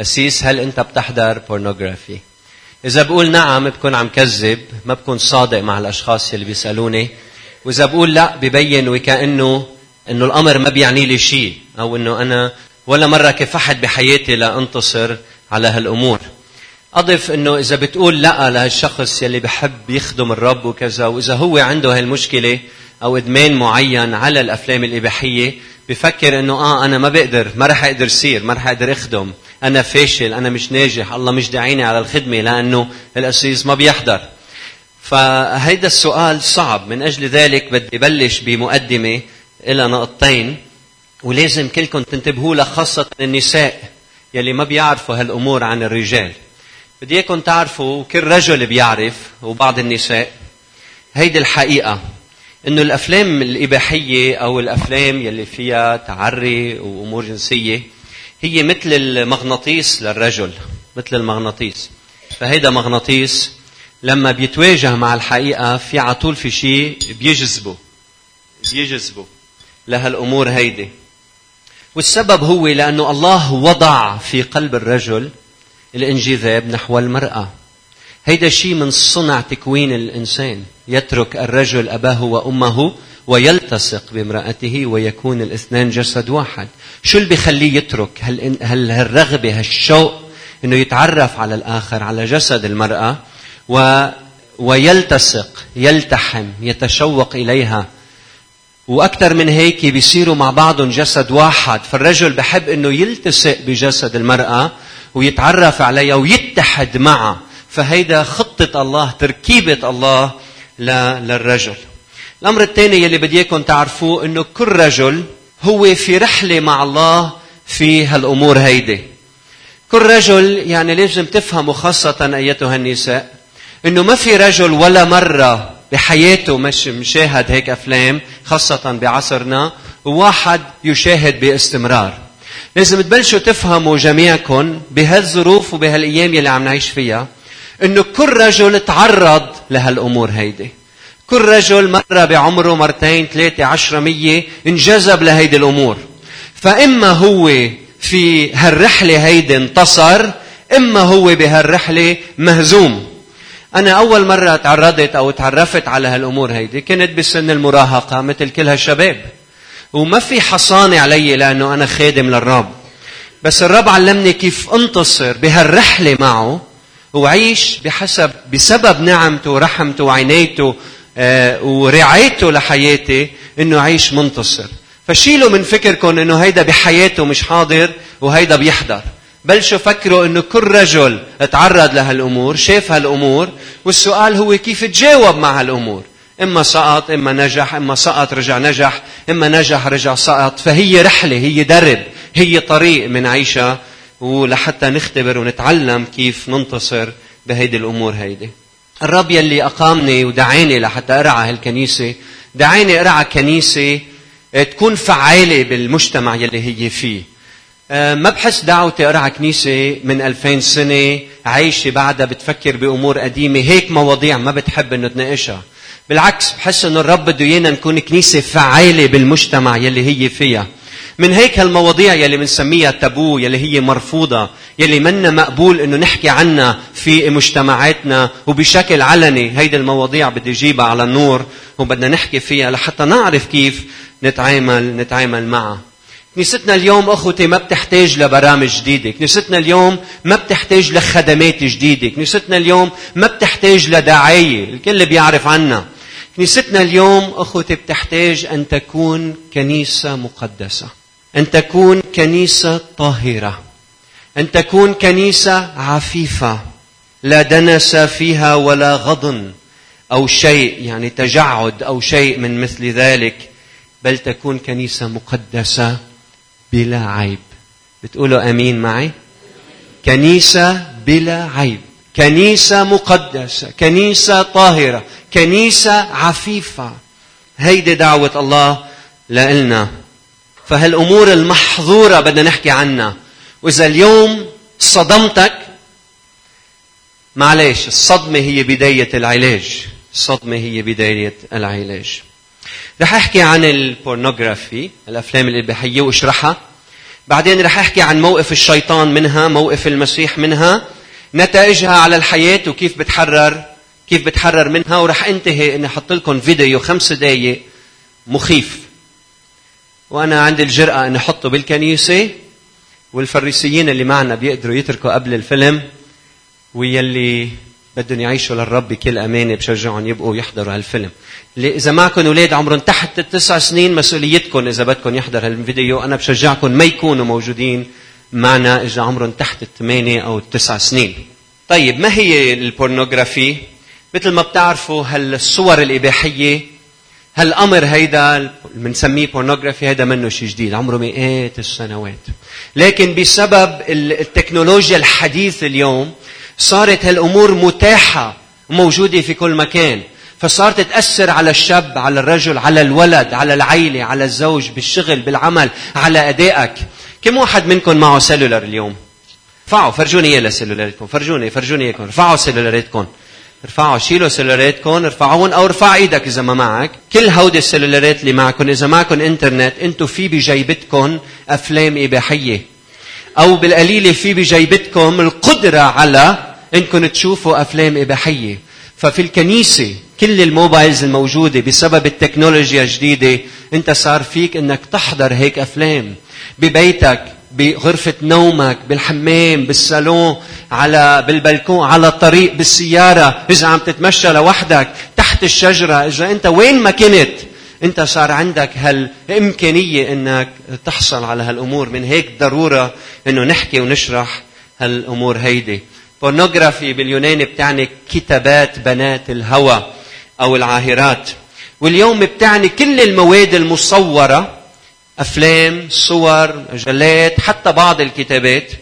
أسيس هل أنت بتحضر بورنوغرافي إذا بقول نعم بكون عم كذب ما بكون صادق مع الأشخاص اللي بيسألوني. وإذا بقول لا ببين وكأنه إنه الأمر ما بيعني لي شيء أو إنه أنا ولا مرة كفحت بحياتي لأنتصر على هالأمور. أضف إنه إذا بتقول لا لهالشخص يلي بحب يخدم الرب وكذا وإذا هو عنده هالمشكلة أو إدمان معين على الأفلام الإباحية بفكر إنه آه أنا ما بقدر ما رح أقدر صير ما رح أقدر أخدم. أنا فاشل أنا مش ناجح الله مش داعيني على الخدمة لأنه الأسيس ما بيحضر. فهيدا السؤال صعب. من أجل ذلك بدي بلش بمقدمة إلى نقطتين ولازم كلكم تنتبهوا لها خاصة النساء يلي ما بيعرفوا هالأمور عن الرجال. بدي إياكم تعرفوا كل رجل بيعرف وبعض النساء هيدي الحقيقة. إنه الأفلام الإباحية أو الأفلام يلي فيها تعري وأمور جنسية هي مثل المغناطيس للرجل مثل المغناطيس. فهيدا مغناطيس لما بيتواجه مع الحقيقة في عطول في شيء بيجذبه بيجذبه. لهالأمور هيدي. والسبب هو لأنه الله وضع في قلب الرجل الانجذاب نحو المرأة. هيدا شيء من صنع تكوين الإنسان يترك الرجل أباه وأمه ويلتصق بامرأته ويكون الاثنان جسد واحد. شو اللي بيخليه يترك؟ هل, هل هالرغبة هالشوق إنه يتعرف على الآخر على جسد المرأة؟ و ويلتصق يلتحم يتشوق إليها. وأكثر من هيك بيصيروا مع بعضهم جسد واحد. فالرجل بحب إنه يلتصق بجسد المرأة ويتعرف عليها ويتحد معها. فهيدا خطة الله تركيبة الله للرجل. الأمر الثاني يلي بدي إياكم تعرفوه إنه كل رجل هو في رحلة مع الله في هالأمور هيدي. كل رجل يعني لازم تفهموا خاصة أيتها النساء إنه ما في رجل ولا مرة بحياته مش مشاهد هيك أفلام خاصة بعصرنا وواحد يشاهد باستمرار. لازم تبلشوا تفهموا جميعكم بهالظروف وبهالأيام يلي عم نعيش فيها إنه كل رجل تعرض لهالأمور هيدي. كل رجل مرة بعمره مرتين ثلاثة عشرة مية انجذب لهيدي الأمور. فإما هو في هالرحلة هيدي انتصر إما هو بهالرحلة مهزوم. أنا أول مرة تعرضت أو تعرفت على هالأمور هيدي. كنت بسن المراهقة مثل كل هالشباب. وما في حصانة علي لأنه أنا خادم للرب. بس الرب علمني كيف انتصر بهالرحلة معه وعيش بحسب بسبب نعمته ورحمته وعنايته ورعايته لحياتي إنه عيش منتصر. فشيلوا من فكركم إنه هيدا بحياته مش حاضر وهيدا بيحضر. بلشوا فكروا إنه كل رجل تعرض لهالأمور شاف هالأمور والسؤال هو كيف تجاوب مع هالأمور؟ إما سقط إما نجح إما سقط رجع نجح إما نجح رجع سقط. فهي رحلة هي درب هي طريق منعيشها ولحتى نختبر ونتعلم كيف ننتصر بهيدي الأمور هيدي. الرب يلي أقامني ودعاني لحتى أرعى هالكنيسة دعاني أرعى كنيسة تكون فعالة بالمجتمع يلي هي فيه. آه، ما بحس دعوتي أرعى كنيسة من 2000 سنة عايشة بعدها بتفكر بأمور قديمة هيك مواضيع ما بتحب إنه تناقشها. بالعكس بحس إنه الرب بده إيانا نكون كنيسة فعالة بالمجتمع يلي هي فيها. من هيك هالمواضيع يلي بنسميها تابو يلي هي مرفوضة يلي منا مقبول إنه نحكي عنها في مجتمعاتنا وبشكل علني. هيدي المواضيع بدي أجيبها على النور وبدنا نحكي فيها لحتى نعرف كيف نتعامل نتعامل معها. كنيستنا اليوم أخوتي ما بتحتاج لبرامج جديدة، كنيستنا اليوم ما بتحتاج لخدمات جديدة، كنيستنا اليوم ما بتحتاج لدعاية، الكل بيعرف عنا. كنيستنا اليوم أخوتي بتحتاج أن تكون كنيسة مقدسة. أن تكون كنيسة طاهرة. أن تكون كنيسة عفيفة. لا دنس فيها ولا غضن أو شيء يعني تجعد أو شيء من مثل ذلك بل تكون كنيسة مقدسة بلا عيب بتقولوا آمين معي كنيسة بلا عيب كنيسة مقدسة كنيسة طاهرة كنيسة عفيفة هيدي دعوة الله لنا فهالأمور المحظورة بدنا نحكي عنها. وإذا اليوم صدمتك معلش الصدمة هي بداية العلاج. الصدمة هي بداية العلاج. رح أحكي عن البورنوغرافي الأفلام الإباحية وأشرحها. بعدين رح أحكي عن موقف الشيطان منها موقف المسيح منها نتائجها على الحياة وكيف بتحرر كيف بتحرر منها. ورح أنتهي إني أحط لكم فيديو خمس دقايق مخيف. وأنا عندي الجرأة اني أحطه بالكنيسة والفريسيين اللي معنا بيقدروا يتركوا قبل الفيلم ويلي بدهم يعيشوا للرب بكل أمانة بشجعهم يبقوا يحضروا هالفيلم. إذا معكم أولاد عمرهم تحت التسع سنين مسؤوليتكم إذا بدكم يحضر هالفيديو أنا بشجعكم ما يكونوا موجودين معنا إذا عمرهم تحت الثمانية أو التسع سنين. طيب ما هي ال pornography؟ مثل ما بتعرفوا هالصور الإباحية هالأمر هيدا بنسميه pornography هيدا منه شيء جديد عمره مئات السنوات. لكن بسبب التكنولوجيا الحديثة اليوم صارت هالأمور متاحة موجوده في كل مكان. فصارت تأثر على الشاب على الرجل على الولد على العيلة على الزوج بالشغل بالعمل على أدائك. كم واحد منكم معه سيلولر اليوم؟ ارفعوا فرجوني إياه لسيلولاراتكم فرجوني فرجوني إياكم ارفعوا سيلولاراتكم ارفعوا شيلوا سيلولاراتكم ارفعوهم أو ارفع إيدك إذا ما معك. كل هودي السيلولارات اللي معكم إذا معكم إنترنت أنتم في بجيبتكم أفلام إباحية. أو بالقليلة في بجيبتكم القدرة على إنكم تشوفوا أفلام إباحية. ففي الكنيسة كل الموبايلز الموجودة بسبب التكنولوجيا الجديدة أنت صار فيك إنك تحضر هيك أفلام. ببيتك بغرفة نومك بالحمام بالصالون على بالبلكون على الطريق بالسيارة. إذا عم تتمشى لوحدك تحت الشجرة. إذا أنت وين ما كنت أنت صار عندك هالإمكانية أنك تحصل على هالأمور. من هيك ضرورة أنه نحكي ونشرح هالأمور هيدي. بورنوغرافي باليوناني بتعني كتابات بنات الهوى أو العاهرات. واليوم بتعني كل المواد المصورة أفلام صور مجلات حتى بعض الكتابات.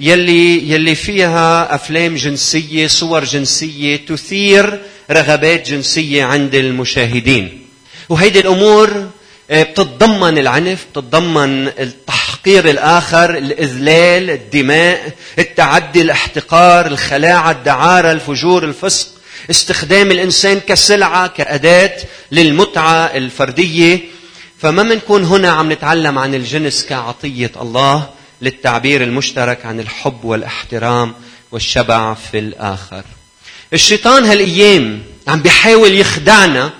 يلي يلي فيها أفلام جنسية صور جنسية تثير رغبات جنسية عند المشاهدين. وهيدي الأمور آه، بتتضمن العنف بتتضمن التحقير الآخر الإذلال الدماء التعدي الاحتقار الخلاعة الدعارة الفجور الفسق. استخدام الإنسان كسلعة كأداة للمتعة الفردية. فما منكون هنا عم نتعلم عن الجنس كعطية الله للتعبير المشترك عن الحب والاحترام والشبع في الآخر. الشيطان هالأيام عم بيحاول يخدعنا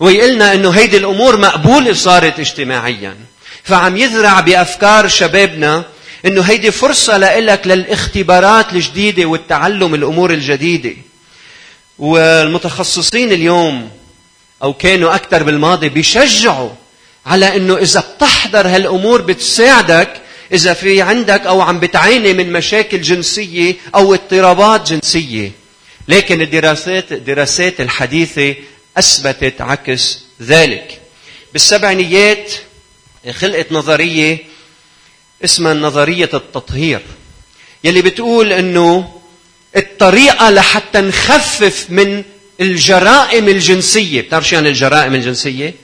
ويقلنا إنه هيدي الأمور مقبوله صارت اجتماعيا فعم يزرع بأفكار شبابنا إنه هيدي فرصة لإلك للاختبارات الجديدة والتعلم الأمور الجديدة والمتخصصين اليوم أو كانوا أكثر بالماضي بيشجعوا على إنه إذا بتحضر هالأمور بتساعدك إذا في عندك أو عم بتعاني من مشاكل جنسية أو اضطرابات جنسية. لكن الدراسات الدراسات الحديثة أثبتت عكس ذلك. بالسبعينيات خلقت نظرية اسمها نظرية التطهير يلي بتقول إنه الطريقة لحتى نخفف من الجرائم الجنسية بتعرف شو يعني الجرائم الجنسية؟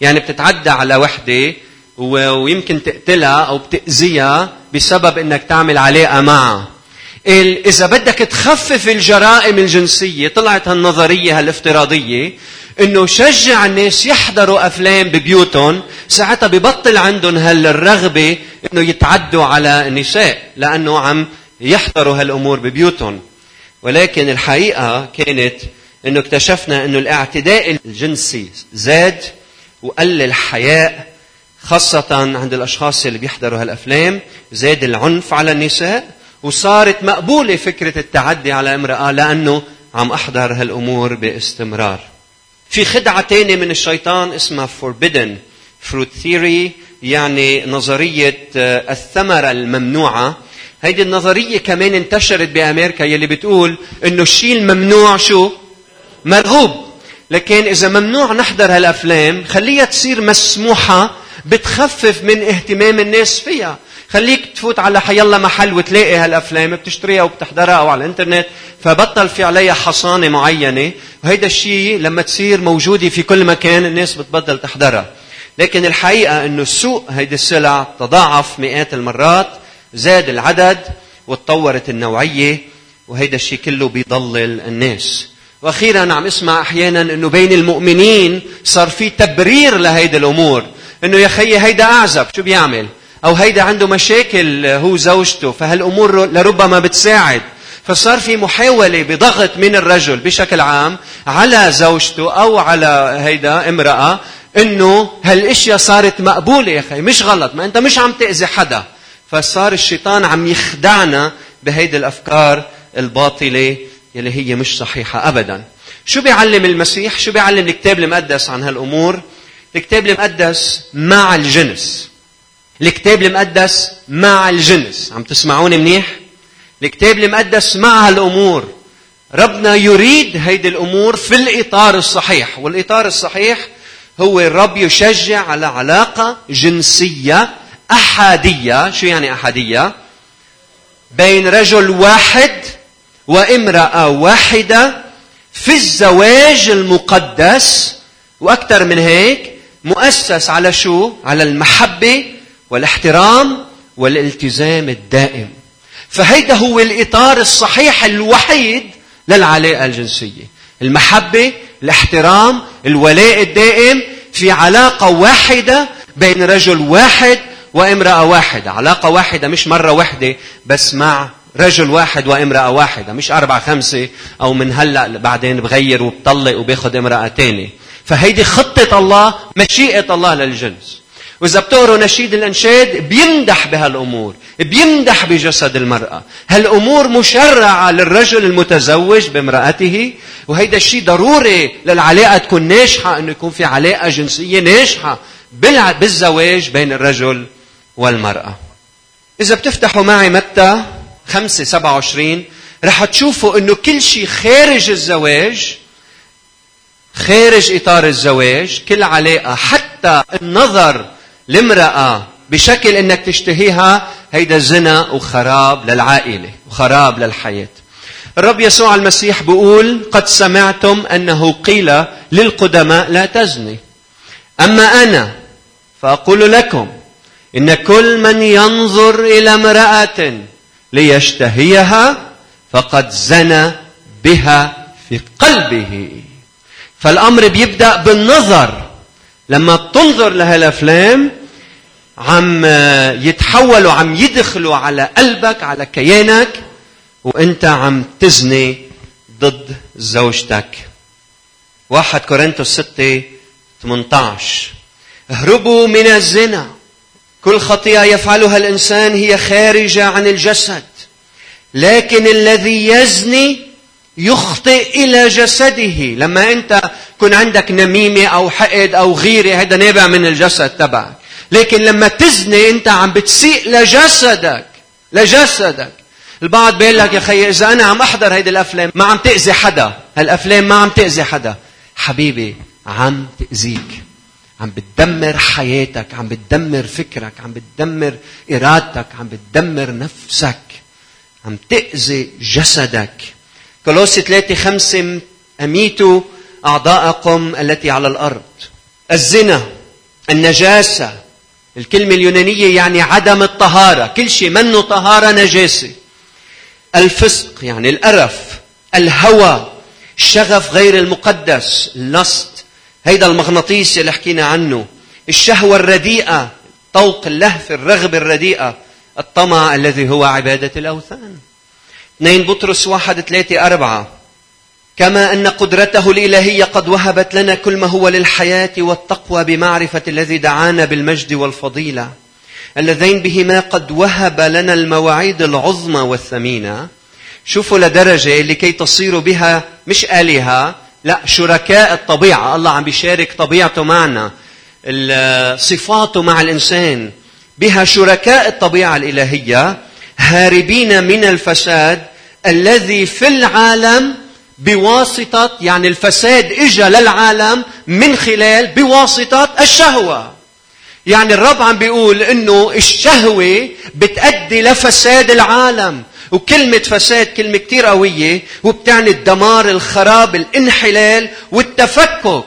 يعني بتتعدى على وحدة ويمكن تقتلها أو بتأذيها بسبب أنك تعمل علاقة معها. إذا بدك تخفف الجرائم الجنسية طلعت هالنظرية هالافتراضية إنه شجع الناس يحضروا أفلام ببيوتهم ساعتها ببطل عندهم هالرغبة إنه يتعدوا على النساء لأنه عم يحضروا هالأمور ببيوتهم. ولكن الحقيقة كانت إنه اكتشفنا إنه الاعتداء الجنسي زاد وقلل الحياء خاصة عند الأشخاص اللي بيحضروا هالأفلام زاد العنف على النساء وصارت مقبولة فكرة التعدي على امرأة لأنه عم أحضر هالأمور باستمرار. في خدعة تانية من الشيطان اسمها forbidden fruit theory يعني نظرية آه، الثمرة الممنوعة. هيدي النظرية كمان انتشرت بأمريكا يلي بتقول إنه الشيء الممنوع شو؟ مرغوب لكن إذا ممنوع نحضر هالأفلام خليها تصير مسموحة بتخفف من اهتمام الناس فيها. خليك تفوت على حيلا محل وتلاقي هالأفلام بتشتريها وبتحضرها أو على الإنترنت فبطل في عليها حصانة معينة. وهيدا الشيء لما تصير موجودة في كل مكان الناس بتبطل تحضرها. لكن الحقيقة إنه السوق هيدي السلع تضاعف مئات المرات زاد العدد وتطورت النوعية وهيدا الشيء كله بيضلل الناس. وأخيرا عم اسمع أحيانا إنه بين المؤمنين صار في تبرير لهيدي الأمور. إنه يا خيي هيدا أعزب شو بيعمل؟ أو هيدا عنده مشاكل هو زوجته فهالأمور لربما بتساعد. فصار في محاولة بضغط من الرجل بشكل عام على زوجته أو على هيدا امرأة إنه هالأشياء صارت مقبولة يا أخي مش غلط ما أنت مش عم تأذي حدا. فصار الشيطان عم يخدعنا بهيدي الأفكار الباطلة يلي هي مش صحيحة ابدا. شو بيعلم المسيح؟ شو بيعلم الكتاب المقدس عن هالأمور؟ الكتاب المقدس مع الجنس. الكتاب المقدس مع الجنس. عم تسمعوني منيح؟ الكتاب المقدس مع هالأمور. ربنا يريد هيدي الأمور في الإطار الصحيح. والإطار الصحيح هو الرب يشجع على علاقة جنسية أحادية. شو يعني أحادية؟ بين رجل واحد وامرأة واحدة في الزواج المقدس وأكثر من هيك مؤسس على شو؟ على المحبة والاحترام والالتزام الدائم. فهيدا هو الإطار الصحيح الوحيد للعلاقة الجنسية. المحبة الاحترام الولاء الدائم في علاقة واحدة بين رجل واحد وامرأة واحدة. علاقة واحدة مش مرة واحدة بس مع رجل واحد وامرأة واحدة مش أربعة خمسة أو من هلأ بعدين بغير وبطلق وباخذ امرأة تانية. فهيدي خطة الله مشيئة الله للجنس. وإذا بتقروا نشيد الأنشاد بيمدح بهالأمور بيمدح بجسد المرأة. هالأمور مشرعة للرجل المتزوج بامرأته وهيدا الشيء ضروري للعلاقة تكون ناجحة أنه يكون في علاقة جنسية ناجحة بالزواج بين الرجل والمرأة. إذا بتفتحوا معي متى؟ 5 27 رح تشوفوا أنه كل شيء خارج الزواج خارج إطار الزواج كل علاقة حتى النظر لامرأة بشكل إنك تشتهيها هيدا زنا وخراب للعائلة وخراب للحياة. الرب يسوع المسيح بيقول قد سمعتم أنه قيل للقدماء لا تزني. أما أنا فأقول لكم إن كل من ينظر إلى امرأة ليشتهيها فقد زنى بها في قلبه. فالأمر بيبدأ بالنظر. لما بتنظر لهالافلام عم يتحولوا عم يدخلوا على قلبك على كيانك وإنت عم تزني ضد زوجتك. واحد كورنثوس 6 18 اهربوا من الزنا. كل خطيئة يفعلها الإنسان هي خارجة عن الجسد. لكن الذي يزني يخطئ إلى جسده. لما أنت يكون عندك نميمة أو حقد أو غيرة هذا نابع من الجسد تبعك. لكن لما تزني أنت عم بتسيء لجسدك لجسدك. البعض بيقول لك يا خي إذا أنا عم أحضر هيدي الأفلام ما عم تأذي حدا. هالأفلام ما عم تأذي حدا. حبيبي عم تأذيك. عم بتدمر حياتك عم بتدمر فكرك عم بتدمر إرادتك عم بتدمر نفسك. عم تأذي جسدك. كولوسي 3 5 أميتوا أعضاءكم التي على الأرض. الزنا النجاسة. الكلمة اليونانية يعني عدم الطهارة. كل شيء منه طهارة نجاسة. الفسق يعني الأرف. الهوى الشغف غير المقدس. اللست هيدا المغناطيس اللي حكينا عنه. الشهوة الرديئة طوق اللهف الرغبة الرديئة الطمع الذي هو عبادة الأوثان. 2 بطرس واحد ثلاثة أربعة. كما أن قدرته الإلهية قد وهبت لنا كل ما هو للحياة والتقوى بمعرفة الذي دعانا بالمجد والفضيلة. اللذين بهما قد وهب لنا المواعيد العظمى والثمينة. شوفوا لدرجة لكي تصيروا بها مش آلهة لا شركاء الطبيعة الله عم بيشارك طبيعته معنا صفاته مع الإنسان بها شركاء الطبيعة الإلهية هاربين من الفساد الذي في العالم بواسطة يعني الفساد اجى للعالم من خلال بواسطة الشهوة. يعني الرب عم بيقول إنه الشهوة بتأدي لفساد العالم. وكلمة فساد كلمة كتير قوية وبتعني الدمار الخراب الانحلال والتفكك.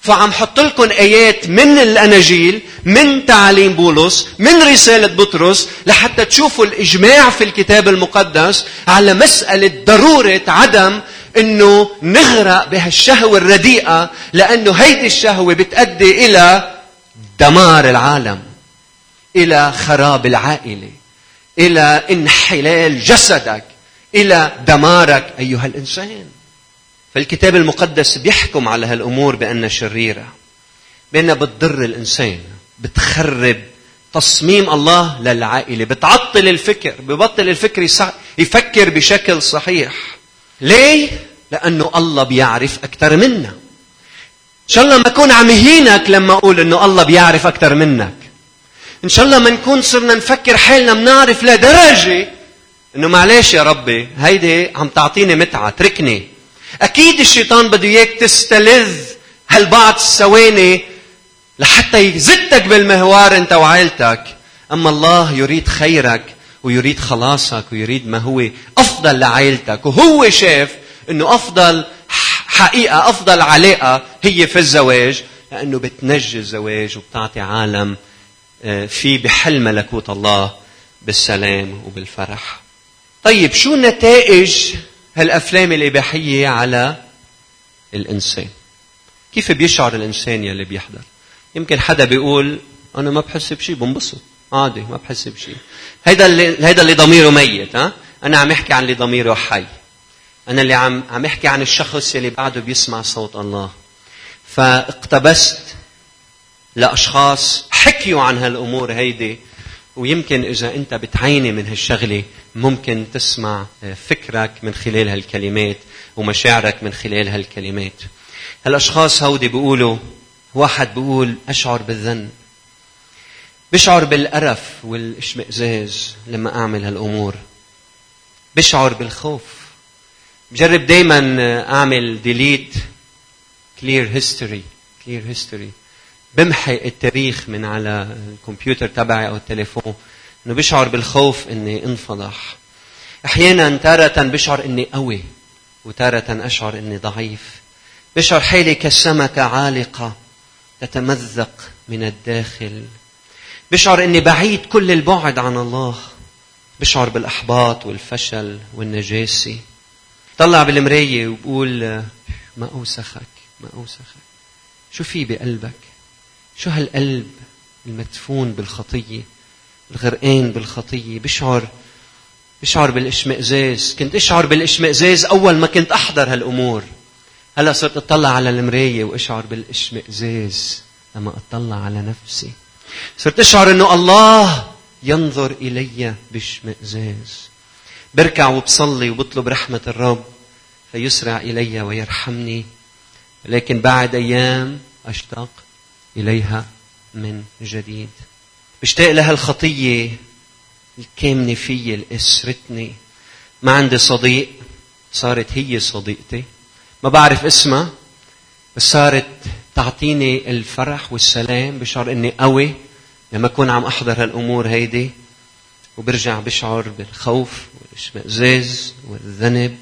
فعم حط لكم آيات من الأناجيل من تعاليم بولس من رسالة بطرس لحتى تشوفوا الإجماع في الكتاب المقدس على مسألة ضرورة عدم إنه نغرق بهالشهوة الرديئة لأنه هيدي الشهوة بتؤدي إلى دمار العالم إلى خراب العائلة. إلى انحلال جسدك إلى دمارك أيها الإنسان. فالكتاب المقدس بيحكم على هالأمور بأنها شريرة بأنها بتضر الإنسان بتخرب تصميم الله للعائلة بتعطل الفكر ببطل الفكر يفكر بشكل صحيح. ليه؟ لأنه الله بيعرف أكثر منا. إن شاء الله ما أكون عم يهينك لما أقول إنه الله بيعرف أكثر منك. إن شاء الله ما نكون صرنا نفكر حالنا بنعرف لدرجه إنه معلش يا ربي هيدي عم تعطيني متعة تركني أكيد الشيطان بده إياك تستلذ هالبعض الثواني لحتى يزتك بالمهوار أنت وعائلتك. أما الله يريد خيرك ويريد خلاصك ويريد ما هو أفضل لعائلتك. وهو شاف إنه أفضل حقيقة أفضل علاقة هي في الزواج لأنه بتنجي الزواج وبتعطي عالم في بحل ملكوت الله بالسلام وبالفرح. طيب شو نتائج هالأفلام الإباحية على الإنسان؟ كيف بيشعر الإنسان يلي بيحضر؟ يمكن حدا بيقول أنا ما بحس بشيء بنبسط عادي ما بحس بشيء هيدا اللي هيدا اللي ضميره ميت ها أنا عم أحكي عن اللي ضميره حي أنا اللي عم عم أحكي عن الشخص اللي بعده بيسمع صوت الله فاقتبست لأشخاص حكيوا عن هالأمور هيدي. ويمكن إذا أنت بتعيني من هالشغلة ممكن تسمع فكرك من خلال هالكلمات ومشاعرك من خلال هالكلمات. هالأشخاص هودي بيقولوا واحد بيقول أشعر بالذنب. بشعر بالقرف والإشمئزاز لما أعمل هالأمور. بشعر بالخوف. بجرب دائما أعمل delete clear history clear history بمحي التاريخ من على الكمبيوتر تبعي أو التليفون إنه بشعر بالخوف إني انفضح. أحيانا تارة بشعر إني قوي وتارة أشعر إني ضعيف. بشعر حالي كالسمكة عالقة تتمزق من الداخل. بشعر إني بعيد كل البعد عن الله. بشعر بالأحباط والفشل والنجاسة. طلع بالمراية وبقول ما أوسخك ما أوسخك. شو في بقلبك؟ شو هالقلب المدفون بالخطية الغرقان بالخطية؟ بشعر بشعر بالاشمئزاز. كنت اشعر بالاشمئزاز أول ما كنت أحضر هالأمور. هلا صرت أطلع على المراية وأشعر بالاشمئزاز لما أطلع على نفسي. صرت أشعر إنه الله ينظر إلي باشمئزاز. بركع وبصلي وبطلب رحمة الرب فيسرع إلي ويرحمني. لكن بعد أيام أشتاق إليها من جديد. بشتاق لها الخطية الكامنة في اللي اسرتني ما عندي صديق صارت هي صديقتي. ما بعرف اسمها بس صارت تعطيني الفرح والسلام بشعر إني قوي. لما أكون عم أحضر هالأمور هيدي وبرجع بشعر بالخوف والإشمئزاز والذنب.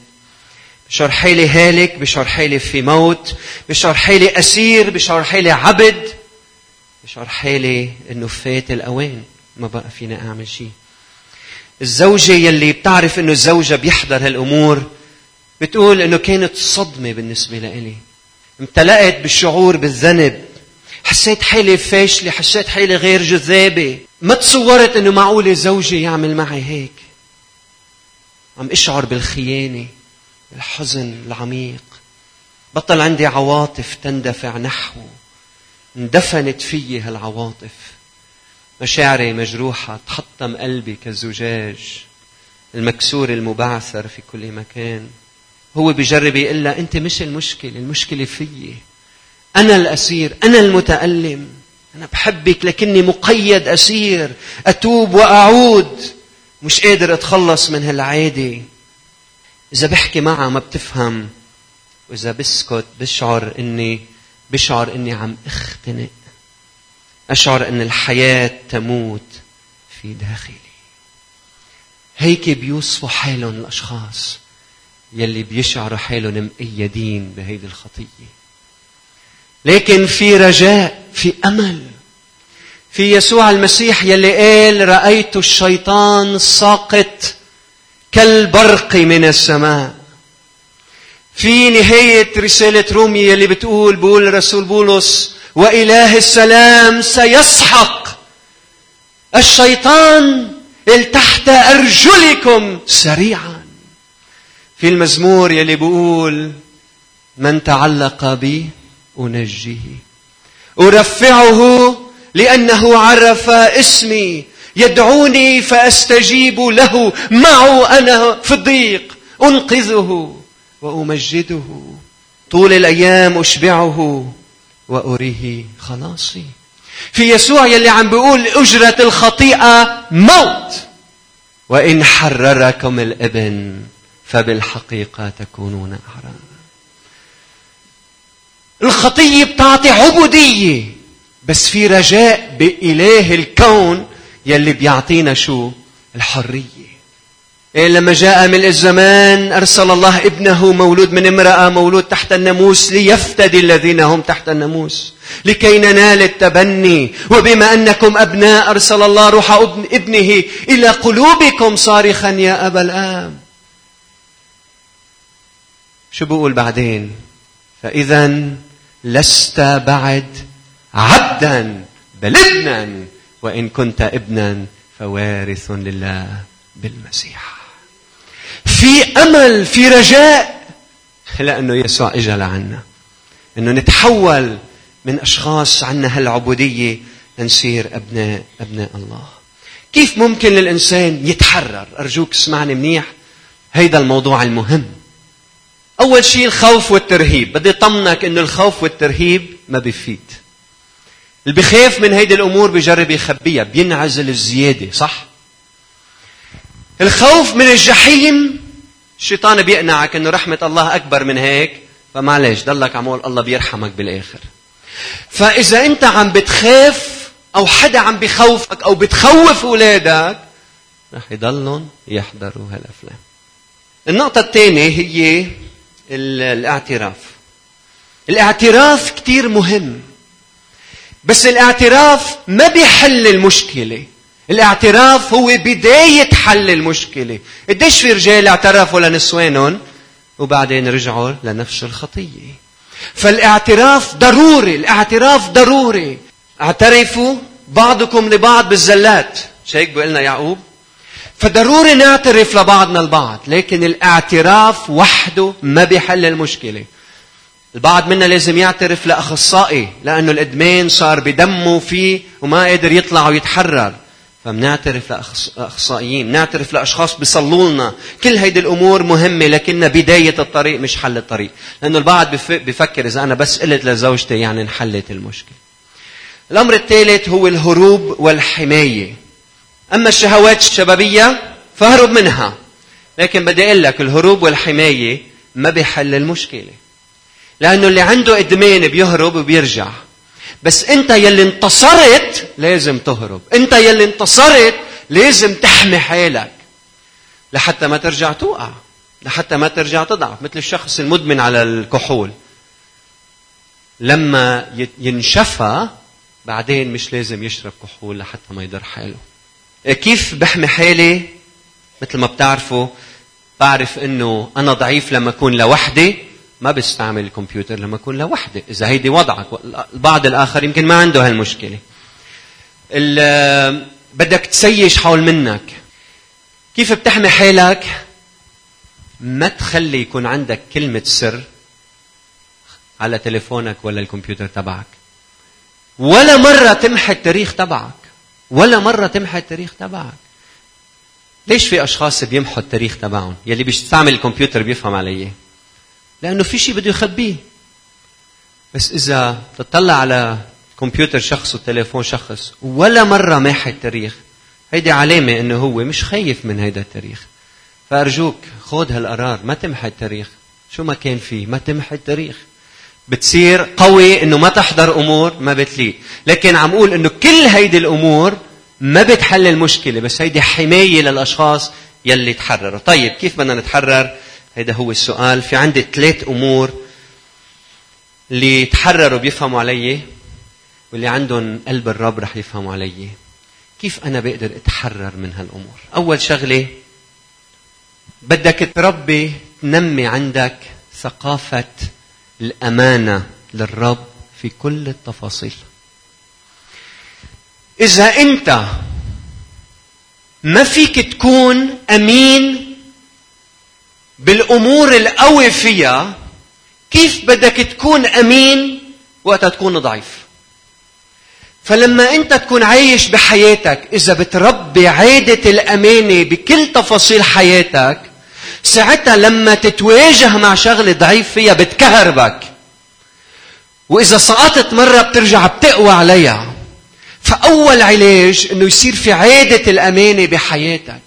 بشعر حالي هالك بشعر حالي في موت. بشعر حالي أسير بشعر حالي عبد. بشعر حالي إنه فات الأوان ما بقى فينا أعمل شيء. الزوجة يلي بتعرف إنه الزوجة بيحضر هالأمور بتقول إنه كانت صدمة بالنسبة لإلي. امتلأت بالشعور بالذنب. حسيت حالي فاشلة حسيت حالي غير جذابة. ما تصورت إنه معقولة زوجي يعمل معي هيك. عم أشعر بالخيانة الحزن العميق. بطل عندي عواطف تندفع نحوه اندفنت فيي هالعواطف. مشاعري مجروحة تحطم قلبي كالزجاج المكسور المبعثر في كل مكان. هو بجرب يقول لها أنت مش المشكلة المشكلة فيي. أنا الأسير أنا المتألم. أنا بحبك لكني مقيد أسير. أتوب وأعود. مش قادر أتخلص من هالعادة. إذا بحكي معها ما بتفهم. وإذا بسكت بشعر إني بشعر إني عم اختنق. أشعر إن الحياة تموت في داخلي. هيك بيوصفوا حالهم الأشخاص يلي بيشعروا حالهم مقيدين بهيدي الخطية. لكن في رجاء في أمل. في يسوع المسيح يلي قال رأيت الشيطان ساقط كالبرق من السماء. في نهاية رسالة رومي يلي بتقول بقول الرسول بولس وإله السلام سيسحق. الشيطان تحت أرجلكم سريعا. في المزمور يلي بيقول من تعلق بي أنجيه. أرفعه لأنه عرف اسمي. يدعوني فأستجيب له. معه أنا في الضيق. أنقذه. وأمجده. طول الأيام أشبعه وأريه خلاصي. في يسوع يلي عم بيقول أجرة الخطيئة موت. وإن حرركم الإبن فبالحقيقة تكونون أحرار الخطية بتعطي عبودية بس في رجاء بإله الكون يلي بيعطينا شو؟ الحرية. لما جاء ملء الزمان أرسل الله ابنه مولود من امرأة مولود تحت الناموس ليفتدي الذين هم تحت الناموس لكي ننال التبني. وبما أنكم أبناء أرسل الله روح ابنه إلى قلوبكم صارخا يا أبا الآب شو بقول بعدين؟ فإذا لست بعد عبدا بل ابنا وإن كنت ابنا فوارث لله بالمسيح. في أمل في رجاء. لأنه يسوع إجا لعنا. أنه نتحول من أشخاص عنا هالعبودية لنصير أبناء أبناء الله. كيف ممكن للإنسان يتحرر؟ أرجوك اسمعني منيح. هيدا الموضوع المهم. أول شيء الخوف والترهيب. بدي أطمنك أنه الخوف والترهيب ما بيفيد اللي بخاف من هيدي الأمور بجرب يخبيها بينعزل الزيادة صح؟ الخوف من الجحيم. الشيطان بيقنعك إنه رحمة الله أكبر من هيك. فمعلش ضلك عمول الله بيرحمك بالآخر. فإذا أنت عم بتخاف أو حدا عم بخوفك أو بتخوف أولادك رح يضلهم يحضروا هالأفلام. النقطة الثانية هي الاعتراف. الاعتراف كثير مهم. بس الاعتراف ما بيحل المشكلة. الاعتراف هو بداية حل المشكلة. قديش في رجال اعترفوا لنسوانهم وبعدين رجعوا لنفس الخطية. فالاعتراف ضروري الاعتراف ضروري. اعترفوا بعضكم لبعض بالزلات. مش هيك بيقول لنا يعقوب. فضروري نعترف لبعضنا البعض لكن الاعتراف وحده ما بيحل المشكلة. البعض منا لازم يعترف لأخصائي لأنه الإدمان صار بدمه فيه وما قادر يطلع ويتحرر. فبنعترف لأخصائيين نعترف لأشخاص بيصلوا لنا كل هيدي الأمور مهمة لكنها بداية الطريق مش حل الطريق. لأنه البعض بفكر إذا أنا بس قلت لزوجتي يعني انحلت المشكلة. الأمر الثالث هو الهروب والحماية. أما الشهوات الشبابية فاهرب منها. لكن بدي أقول لك الهروب والحماية ما بيحل المشكلة. لأنه اللي عنده إدمان بيهرب وبيرجع. بس انت يلي انتصرت لازم تهرب. انت يلي انتصرت لازم تحمي حالك لحتى ما ترجع توقع لحتى ما ترجع تضعف مثل الشخص المدمن على الكحول. لما ينشفى بعدين مش لازم يشرب كحول لحتى ما يضر حاله. كيف بحمي حالي؟ مثل ما بتعرفوا بعرف إنه أنا ضعيف لما أكون لوحدي ما بستعمل الكمبيوتر لما اكون لوحدي إذا هيدي وضعك البعض الآخر يمكن ما عنده هالمشكلة. بدك تسيش حول منك. كيف بتحمي حالك ما تخلي يكون عندك كلمة سر على تليفونك ولا الكمبيوتر تبعك. ولا مرة تمحي التاريخ تبعك. ولا مرة تمحي التاريخ تبعك. ليش في أشخاص بيمحوا التاريخ تبعهم؟ يلي بيستعمل الكمبيوتر بيفهم علي. لأنه في شيء بده يخبيه. بس إذا تطلع على كمبيوتر شخص وتليفون شخص ولا مرة ماحي التاريخ هيدي علامة إنه هو مش خايف من هيدا التاريخ. فأرجوك خذ هالقرار ما تمحي التاريخ. شو ما كان فيه ما تمحي التاريخ. بتصير قوي إنه ما تحضر أمور ما بتليق. لكن عم أقول إنه كل هيدي الأمور ما بتحل المشكلة بس هيدي حماية للأشخاص يلي تحرروا. طيب كيف بدنا نتحرر؟ هيدا هو السؤال. في عندي ثلاث أمور اللي تحرروا بيفهموا علي واللي عندهم قلب الرب رح يفهموا علي. كيف أنا بقدر أتحرر من هالأمور؟ أول شغلة بدك تربي تنمي عندك ثقافة الأمانة للرب في كل التفاصيل. إذا أنت ما فيك تكون أمين بالأمور القوي فيها كيف بدك تكون أمين وقتها تكون ضعيف. فلما أنت تكون عايش بحياتك إذا بتربي عادة الأمانة بكل تفاصيل حياتك ساعتها لما تتواجه مع شغلة ضعيف فيها بتكهربك. وإذا سقطت مرة بترجع بتقوى عليها. فأول علاج إنه يصير في عادة الأمانة بحياتك.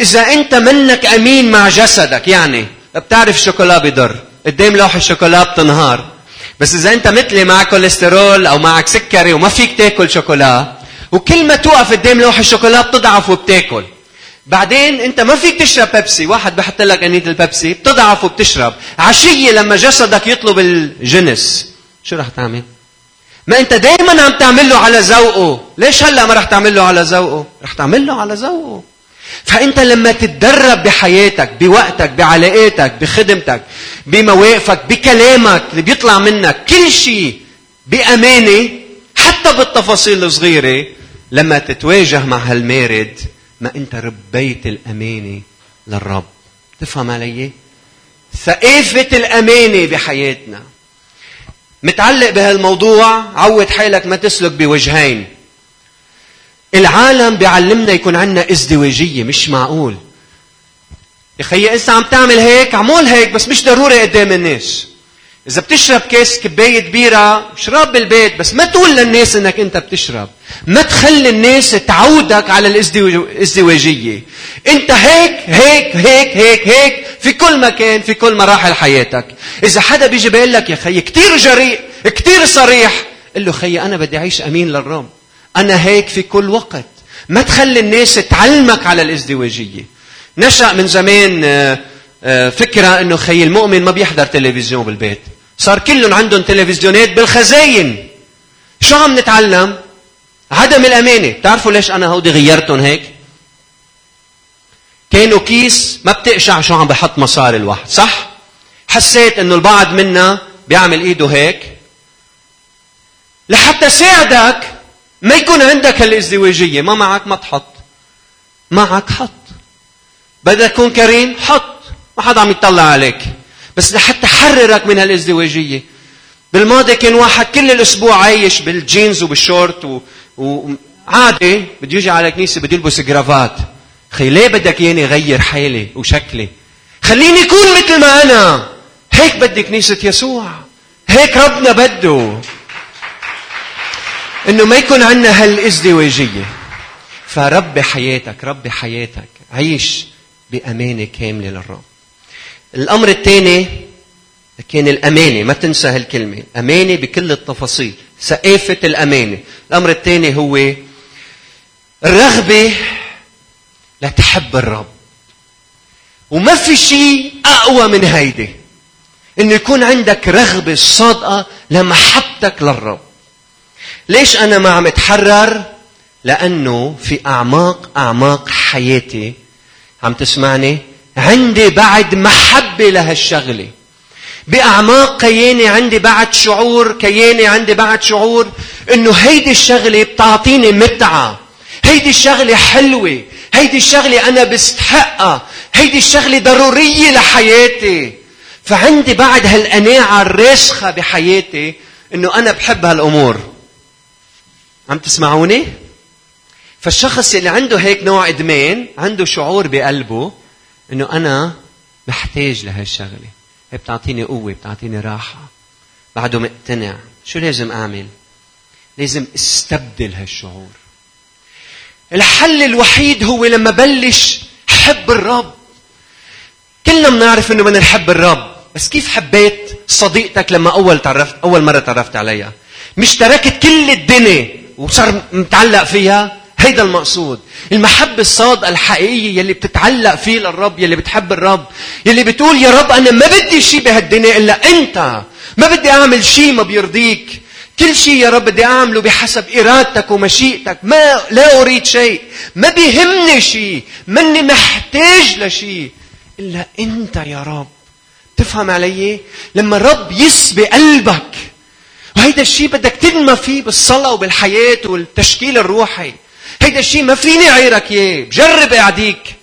إذا أنت منك أمين مع جسدك يعني بتعرف الشوكولا بضر قدام لوح الشوكولا بتنهار. بس إذا أنت مثلي معك كوليسترول أو معك سكري وما فيك تاكل شوكولا وكل ما توقف قدام لوح الشوكولا بتضعف وبتاكل. بعدين أنت ما فيك تشرب بيبسي. واحد بحط لك قنينة البيبسي بتضعف وبتشرب. عشية لما جسدك يطلب الجنس. شو رح تعمل؟ ما أنت دائما عم تعمل له على ذوقه. ليش هلأ ما رح تعمل له على ذوقه؟ رح تعمل له على ذوقه. فأنت لما تتدرب بحياتك بوقتك بعلاقاتك بخدمتك بمواقفك بكلامك اللي بيطلع منك كل شيء بأمانة حتى بالتفاصيل الصغيرة لما تتواجه مع هالمارد ما أنت ربيت الأمانة للرب. تفهم علي؟ ثقافة الأمانة بحياتنا. متعلق بهالموضوع عود حالك ما تسلك بوجهين. العالم بيعلمنا يكون عندنا ازدواجية مش معقول يا خيي انت عم تعمل هيك عمول هيك بس مش ضروري قدام الناس إذا بتشرب كاس كباية بيرة اشرب بالبيت بس ما تقول للناس إنك أنت بتشرب. ما تخلي الناس تعودك على الازدواجية. أنت هيك هيك هيك هيك هيك في كل مكان في كل مراحل حياتك. إذا حدا بيجي بيقول لك يا خيي كثير جريء كثير صريح قل له خيي أنا بدي أعيش أمين للرب. أنا هيك في كل وقت. ما تخلي الناس تعلمك على الازدواجية. نشأ من زمان آه، آه، فكرة إنه خي المؤمن ما بيحضر تلفزيون بالبيت. صار كلهم عندهم تلفزيونات بالخزاين. شو عم نتعلم؟ عدم الأمانة. بتعرفوا ليش أنا هودي غيرتهم هيك؟ كانوا كيس ما بتقشع شو عم بحط مصاري الواحد صح؟ حسيت إنه البعض منا بيعمل إيده هيك. لحتى ساعدك ما يكون عندك هالازدواجية ما معك ما تحط. معك حط. بدك تكون كريم حط. ما حدا عم يطلع عليك. بس لحتى حررك من هالازدواجية. بالماضي كان واحد كل الأسبوع عايش بالجينز وبالشورت و... وعادي بده يجي على الكنيسة بده يلبس جرافات خي ليه بدك ياني غيّر حالي وشكلي؟ خليني أكون مثل ما أنا. هيك بدي كنيسة يسوع. هيك ربنا بده. إنه ما يكون عندنا هالازدواجية. فربي حياتك ربي حياتك عيش بأمانة كاملة للرب. الأمر الثاني كان الأمانة. ما تنسى هالكلمة. أمانة بكل التفاصيل. ثقافة الأمانة. الأمر الثاني هو الرغبة لتحب الرب. وما في شيء أقوى من هيدي. إنه يكون عندك رغبة صادقة لمحبتك للرب. ليش أنا ما عم أتحرر؟ لأنه في أعماق أعماق حياتي. عم تسمعني؟ عندي بعد محبة لهالشغلة. بأعماق كياني عندي بعد شعور كياني عندي بعد شعور إنه هيدي الشغلة بتعطيني متعة. هيدي الشغلة حلوة. هيدي الشغلة أنا بستحقها. هيدي الشغلة ضرورية لحياتي. فعندي بعد هالقناعة الراسخة بحياتي إنه أنا بحب هالأمور. عم تسمعوني؟ فالشخص اللي عنده هيك نوع إدمان عنده شعور بقلبه إنه أنا محتاج لهالشغله هي بتعطيني قوة بتعطيني راحة. بعده مقتنع. شو لازم أعمل؟ لازم استبدل هالشعور. الحل الوحيد هو لما بلش حب الرب. كلنا بنعرف إنه بدنا نحب الرب. بس كيف حبيت صديقتك لما أول تعرفت أول مرة تعرفت عليها؟ مش تركت كل الدنيا وصار متعلق فيها هيدا المقصود. المحبة الصادقة الحقيقية يلي بتتعلق فيه للرب يلي بتحب الرب يلي بتقول يا رب أنا ما بدي شيء بهالدنيا إلا أنت. ما بدي أعمل شيء ما بيرضيك. كل شيء يا رب بدي أعمله بحسب إرادتك ومشيئتك. ما لا أريد شيء. ما بيهمني شيء ماني محتاج لشيء إلا أنت يا رب. تفهم علي؟ لما الرب يسبي قلبك وهيدا الشيء بدك تنمى فيه بالصلاة وبالحياة والتشكيل الروحي. هيدا الشيء ما فيني عيرك إياه بجرب أعديك.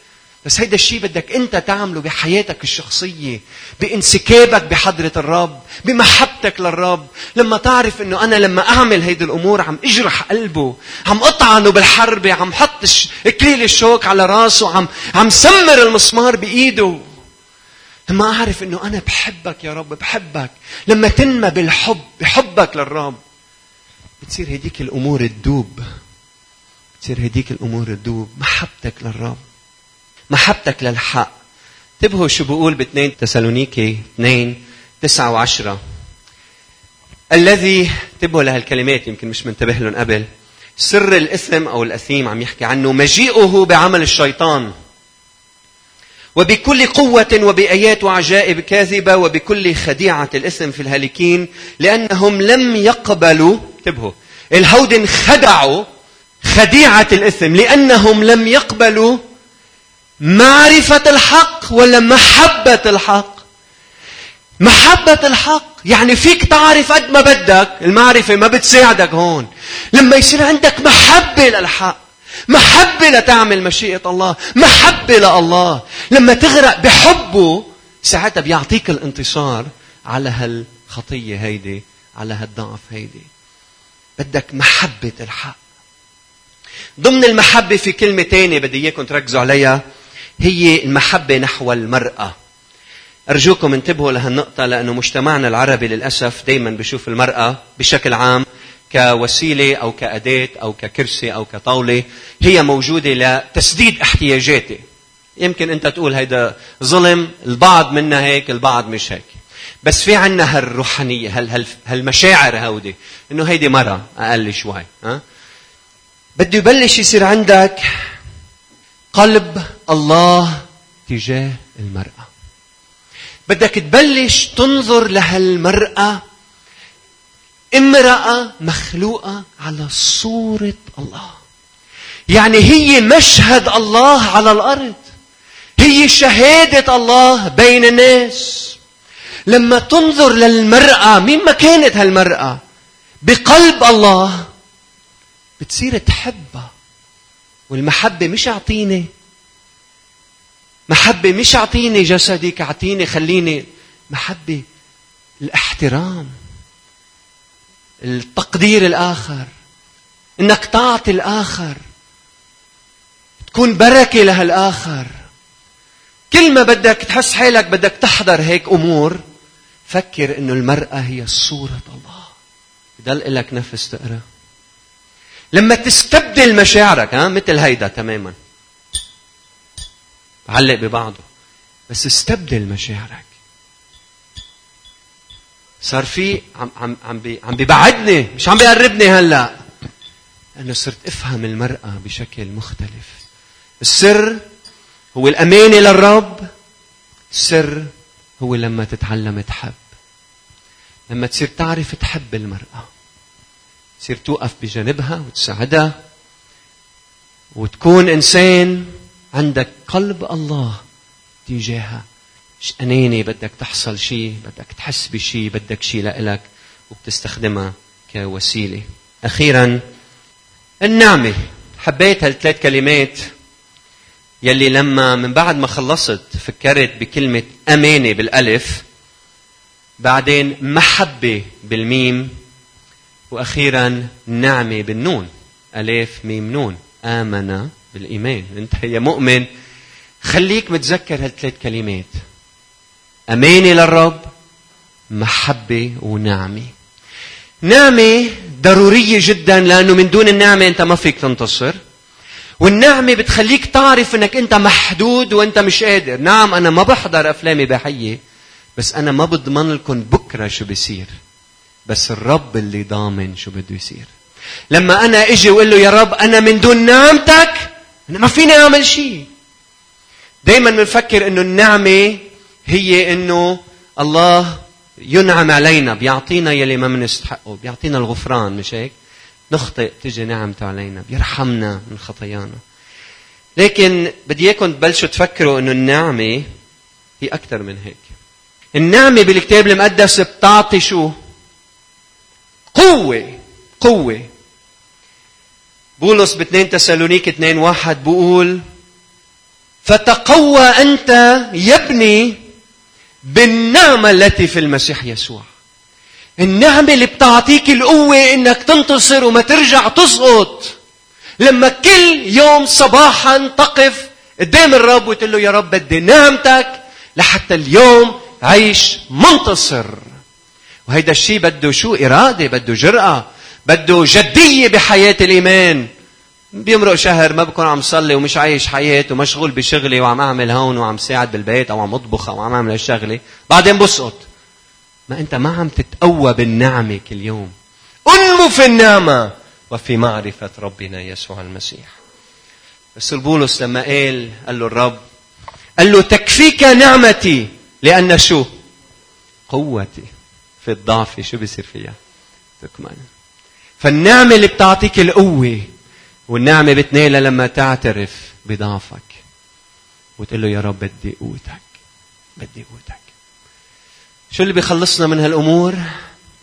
بس هيدا الشيء بدك أنت تعمله بحياتك الشخصية بانسكابك بحضرة الرب بمحبتك للرب. لما تعرف إنه أنا لما أعمل هيدي الأمور عم إجرح قلبه عم أطعنه بالحربه عم حط اكليل الشوك على راسه عم عم سمر المسمار بإيده. لما أعرف إنه أنا بحبك يا رب بحبك. لما تنمى بالحب بحبك للرب. بتصير هديك الأمور تدوب. بتصير هديك الأمور تدوب. محبتك للرب. محبتك للحق. انتبهوا شو بقول باثنين تسالونيكي اثنين تسعة وعشرة. الذي انتبهوا لهالكلمات يمكن مش منتبه لهم قبل. سر الإثم أو الأثيم عم يحكي عنه. مجيئه بعمل الشيطان. وبكل قوة وبآيات وعجائب كاذبة وبكل خديعة الإثم في الهالكين لأنهم لم يقبلوا انتبهوا الهود انخدعوا خديعة الإثم لأنهم لم يقبلوا معرفة الحق ولا محبة الحق. محبة الحق يعني فيك تعرف قد ما بدك المعرفة ما بتساعدك هون. لما يصير عندك محبة للحق محبة لتعمل مشيئة الله محبة لله. لما تغرق بحبه ساعتها بيعطيك الانتصار على هالخطية هيدي على هالضعف هيدي. بدك محبة الحق. ضمن المحبة في كلمة تانية بدي إياكم تركزوا عليها هي المحبة نحو المرأة. أرجوكم انتبهوا لهالنقطة لأنه مجتمعنا العربي للأسف دايما بشوف المرأة بشكل عام كوسيلة أو كأداة أو ككرسي أو كطاولة هي موجودة لتسديد احتياجاتي. يمكن أنت تقول هيدا ظلم البعض منا هيك البعض مش هيك. بس في عنا هالروحانية هال هالمشاعر هودي إنه هيدي مرة أقل شوي ها؟ بده يبلش يصير عندك قلب الله تجاه المرأة. بدك تبلش تنظر لهالمرأة امرأة مخلوقة على صورة الله. يعني هي مشهد الله على الأرض. هي شهادة الله بين الناس. لما تنظر للمرأة مين ما كانت هالمرأة؟ بقلب الله بتصير تحبها. والمحبة مش أعطيني. محبة مش أعطيني جسدك أعطيني خليني. محبة الاحترام. التقدير الآخر إنك تعطي الآخر تكون بركة لهالآخر كل ما بدك تحس حالك بدك تحضر هيك أمور فكر إنه المرأة هي صورة الله. بضل لك نفس تقرأ. لما تستبدل مشاعرك ها مثل هيدا تماما علق ببعضه بس استبدل مشاعرك. صار في عم عم عم عم بيبعدني مش عم بيقربني هلا. لأنه صرت أفهم المرأة بشكل مختلف. السر هو الأمانة للرب السر هو لما تتعلم تحب. لما تصير تعرف تحب المرأة تصير توقف بجانبها وتساعدها وتكون إنسان عندك قلب الله تجاهها. أناني بدك تحصل شيء بدك تحس بشيء بدك شيء لإلك وبتستخدمها كوسيلة. أخيرا النعمة. حبيت هالثلاث كلمات يلي لما من بعد ما خلصت فكرت بكلمة أمانة بالألف بعدين محبة بالميم وأخيرا نعمة بالنون. ألف ميم نون. آمن بالإيمان أنت يا مؤمن خليك متذكر هالثلاث كلمات. أمانة للرب محبة ونعمة. نعمة ضرورية جدا لأنه من دون النعمة أنت ما فيك تنتصر. والنعمة بتخليك تعرف أنك أنت محدود وأنت مش قادر. نعم أنا ما بحضر أفلام إباحية بس أنا ما بضمن لكم بكرة شو بيصير. بس الرب اللي ضامن شو بده يصير. لما أنا إجي وقول له يا رب أنا من دون نعمتك أنا ما فيني أعمل شيء. دايما بنفكر إنه النعمة هي إنه الله ينعم علينا بيعطينا يلي ما بنستحقه بيعطينا الغفران مش هيك؟ نخطئ تجي نعمته علينا بيرحمنا من خطايانا. لكن بدي إياكم تبلشوا تفكروا إنه النعمة هي أكثر من هيك. النعمة بالكتاب المقدس بتعطي شو؟ قوة قوة. بولس ب 2 تسالونيك 2 واحد بقول فتقوى أنت يبني بالنعمة التي في المسيح يسوع. النعمة اللي بتعطيك القوة إنك تنتصر وما ترجع تسقط. لما كل يوم صباحا تقف قدام الرب وتقول له يا رب بدي نعمتك لحتى اليوم عيش منتصر. وهيدا الشيء بده شو؟ إرادة بده جرأة بده جدية بحياة الإيمان. بيمرق شهر ما بكون عم صلي ومش عايش حياته ومشغول بشغلي وعم أعمل هون وعم ساعد بالبيت أو عم أطبخ أو عم أعمل الشغله بعدين بسقط. ما أنت ما عم تتقوى بالنعمة كل يوم. أنمو في النعمة وفي معرفة ربنا يسوع المسيح. بس بولس لما قال قال له الرب قال له تكفيك نعمتي لأن شو؟ قوتي في الضعف. شو بيصير فيها؟ تكمل. فالنعمة اللي بتعطيك القوة والنعمة بتنالها لما تعترف بضعفك وتقول له يا رب بدي قوتك بدي قوتك. شو اللي بيخلصنا من هالأمور؟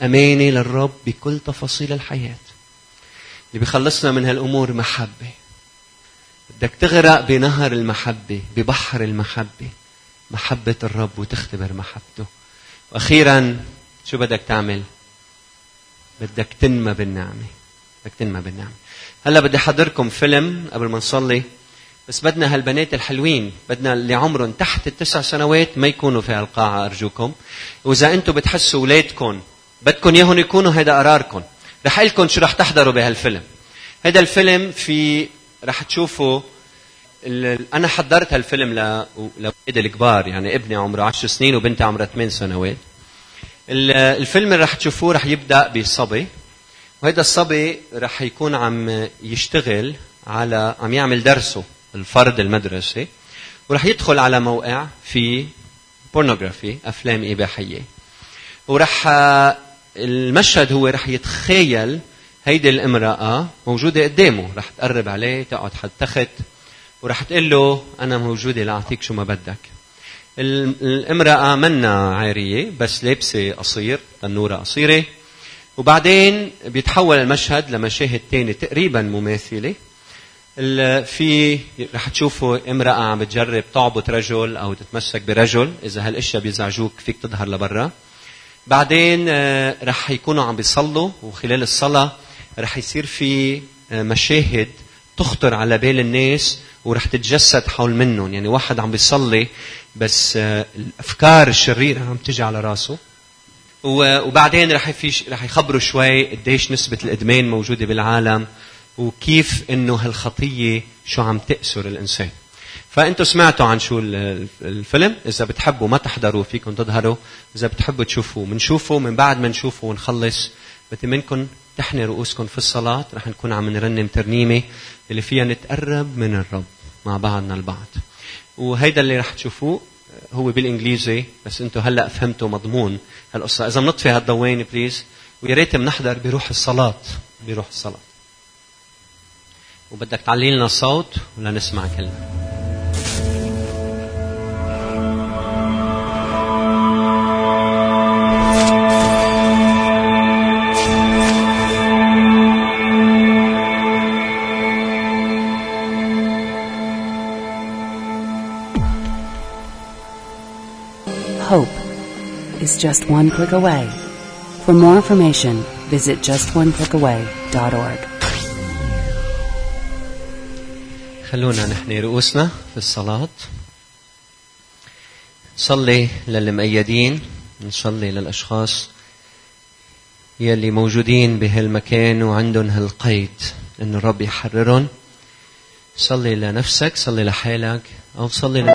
أمانة للرب بكل تفاصيل الحياة. اللي بيخلصنا من هالأمور محبة. بدك تغرق بنهر المحبة ببحر المحبة محبة الرب وتختبر محبته. وأخيرا شو بدك تعمل؟ بدك تنمى بالنعمة. بدك تنمى بالنعمة. هلا بدي أحضركم فيلم قبل ما نصلي بس بدنا هالبنات الحلوين بدنا اللي عمرهم تحت التسع سنوات ما يكونوا في هالقاعة أرجوكم. وإذا أنتم بتحسوا أولادكم بدكم إياهم يكونوا هيدا قراركم. رح لكم شو رح تحضروا بهالفيلم. هيدا الفيلم في رح تشوفوا أنا حضرت هالفيلم لأولاد الكبار يعني ابني عمره 10 سنين وبنتي عمرها 8 سنوات. الفيلم اللي رح تشوفوه رح يبدأ بصبي. وهذا الصبي رح يكون عم يشتغل على عم يعمل درسه الفرد المدرسي ورح يدخل على موقع في بورنوغرافي أفلام إباحية. ورح المشهد هو رح يتخيل هيدي الامرأة موجودة قدامه. رح تقرب عليه تقعد حد تخت ورح تقول له أنا موجودة لأعطيك شو ما بدك. الامرأة منا عارية بس لابسة قصير تنورة قصيرة. وبعدين بيتحول المشهد لمشاهد تانية تقريبا مماثلة. في رح تشوفوا امرأة عم بتجرب تعبط رجل أو تتمسك برجل. إذا هالأشياء بيزعجوك فيك تظهر لبرا. بعدين آه، رح يكونوا عم بيصلوا وخلال الصلاة رح يصير في آه، مشاهد تخطر على بال الناس ورح تتجسد حول منهم. يعني واحد عم بيصلي بس آه، الأفكار الشريرة عم تجي على راسه. وبعدين رح في رح يخبروا شوي قديش نسبة الإدمان موجودة بالعالم وكيف إنه هالخطية شو عم تأسر الإنسان. فأنتوا سمعتوا عن شو الفيلم. إذا بتحبوا ما تحضروا فيكم تظهروا. إذا بتحبوا تشوفوا بنشوفه من بعد ما نشوفه ونخلص بدي منكم تحني رؤوسكم في الصلاة. رح نكون عم نرنم ترنيمة اللي فيها نتقرب من الرب مع بعضنا البعض. وهيدا اللي رح تشوفوه. هو بالإنجليزي بس أنتم هلا فهمتوا مضمون. هالقصة. إذا بنطفي هالضوين بليز ويا ريت بنحضر بروح الصلاة. بروح الصلاة. وبدك تعلي لنا الصوت ولا نسمع كلمه is just one click away. For more information, visit justonclickaway.org. خلونا نحن رؤوسنا في الصلاة نصلي للمؤيدين نصلي للأشخاص يلي موجودين بهالمكان وعندهم هالقيد إن الرب يحررهم صلي لنفسك صلي لحالك أو صلي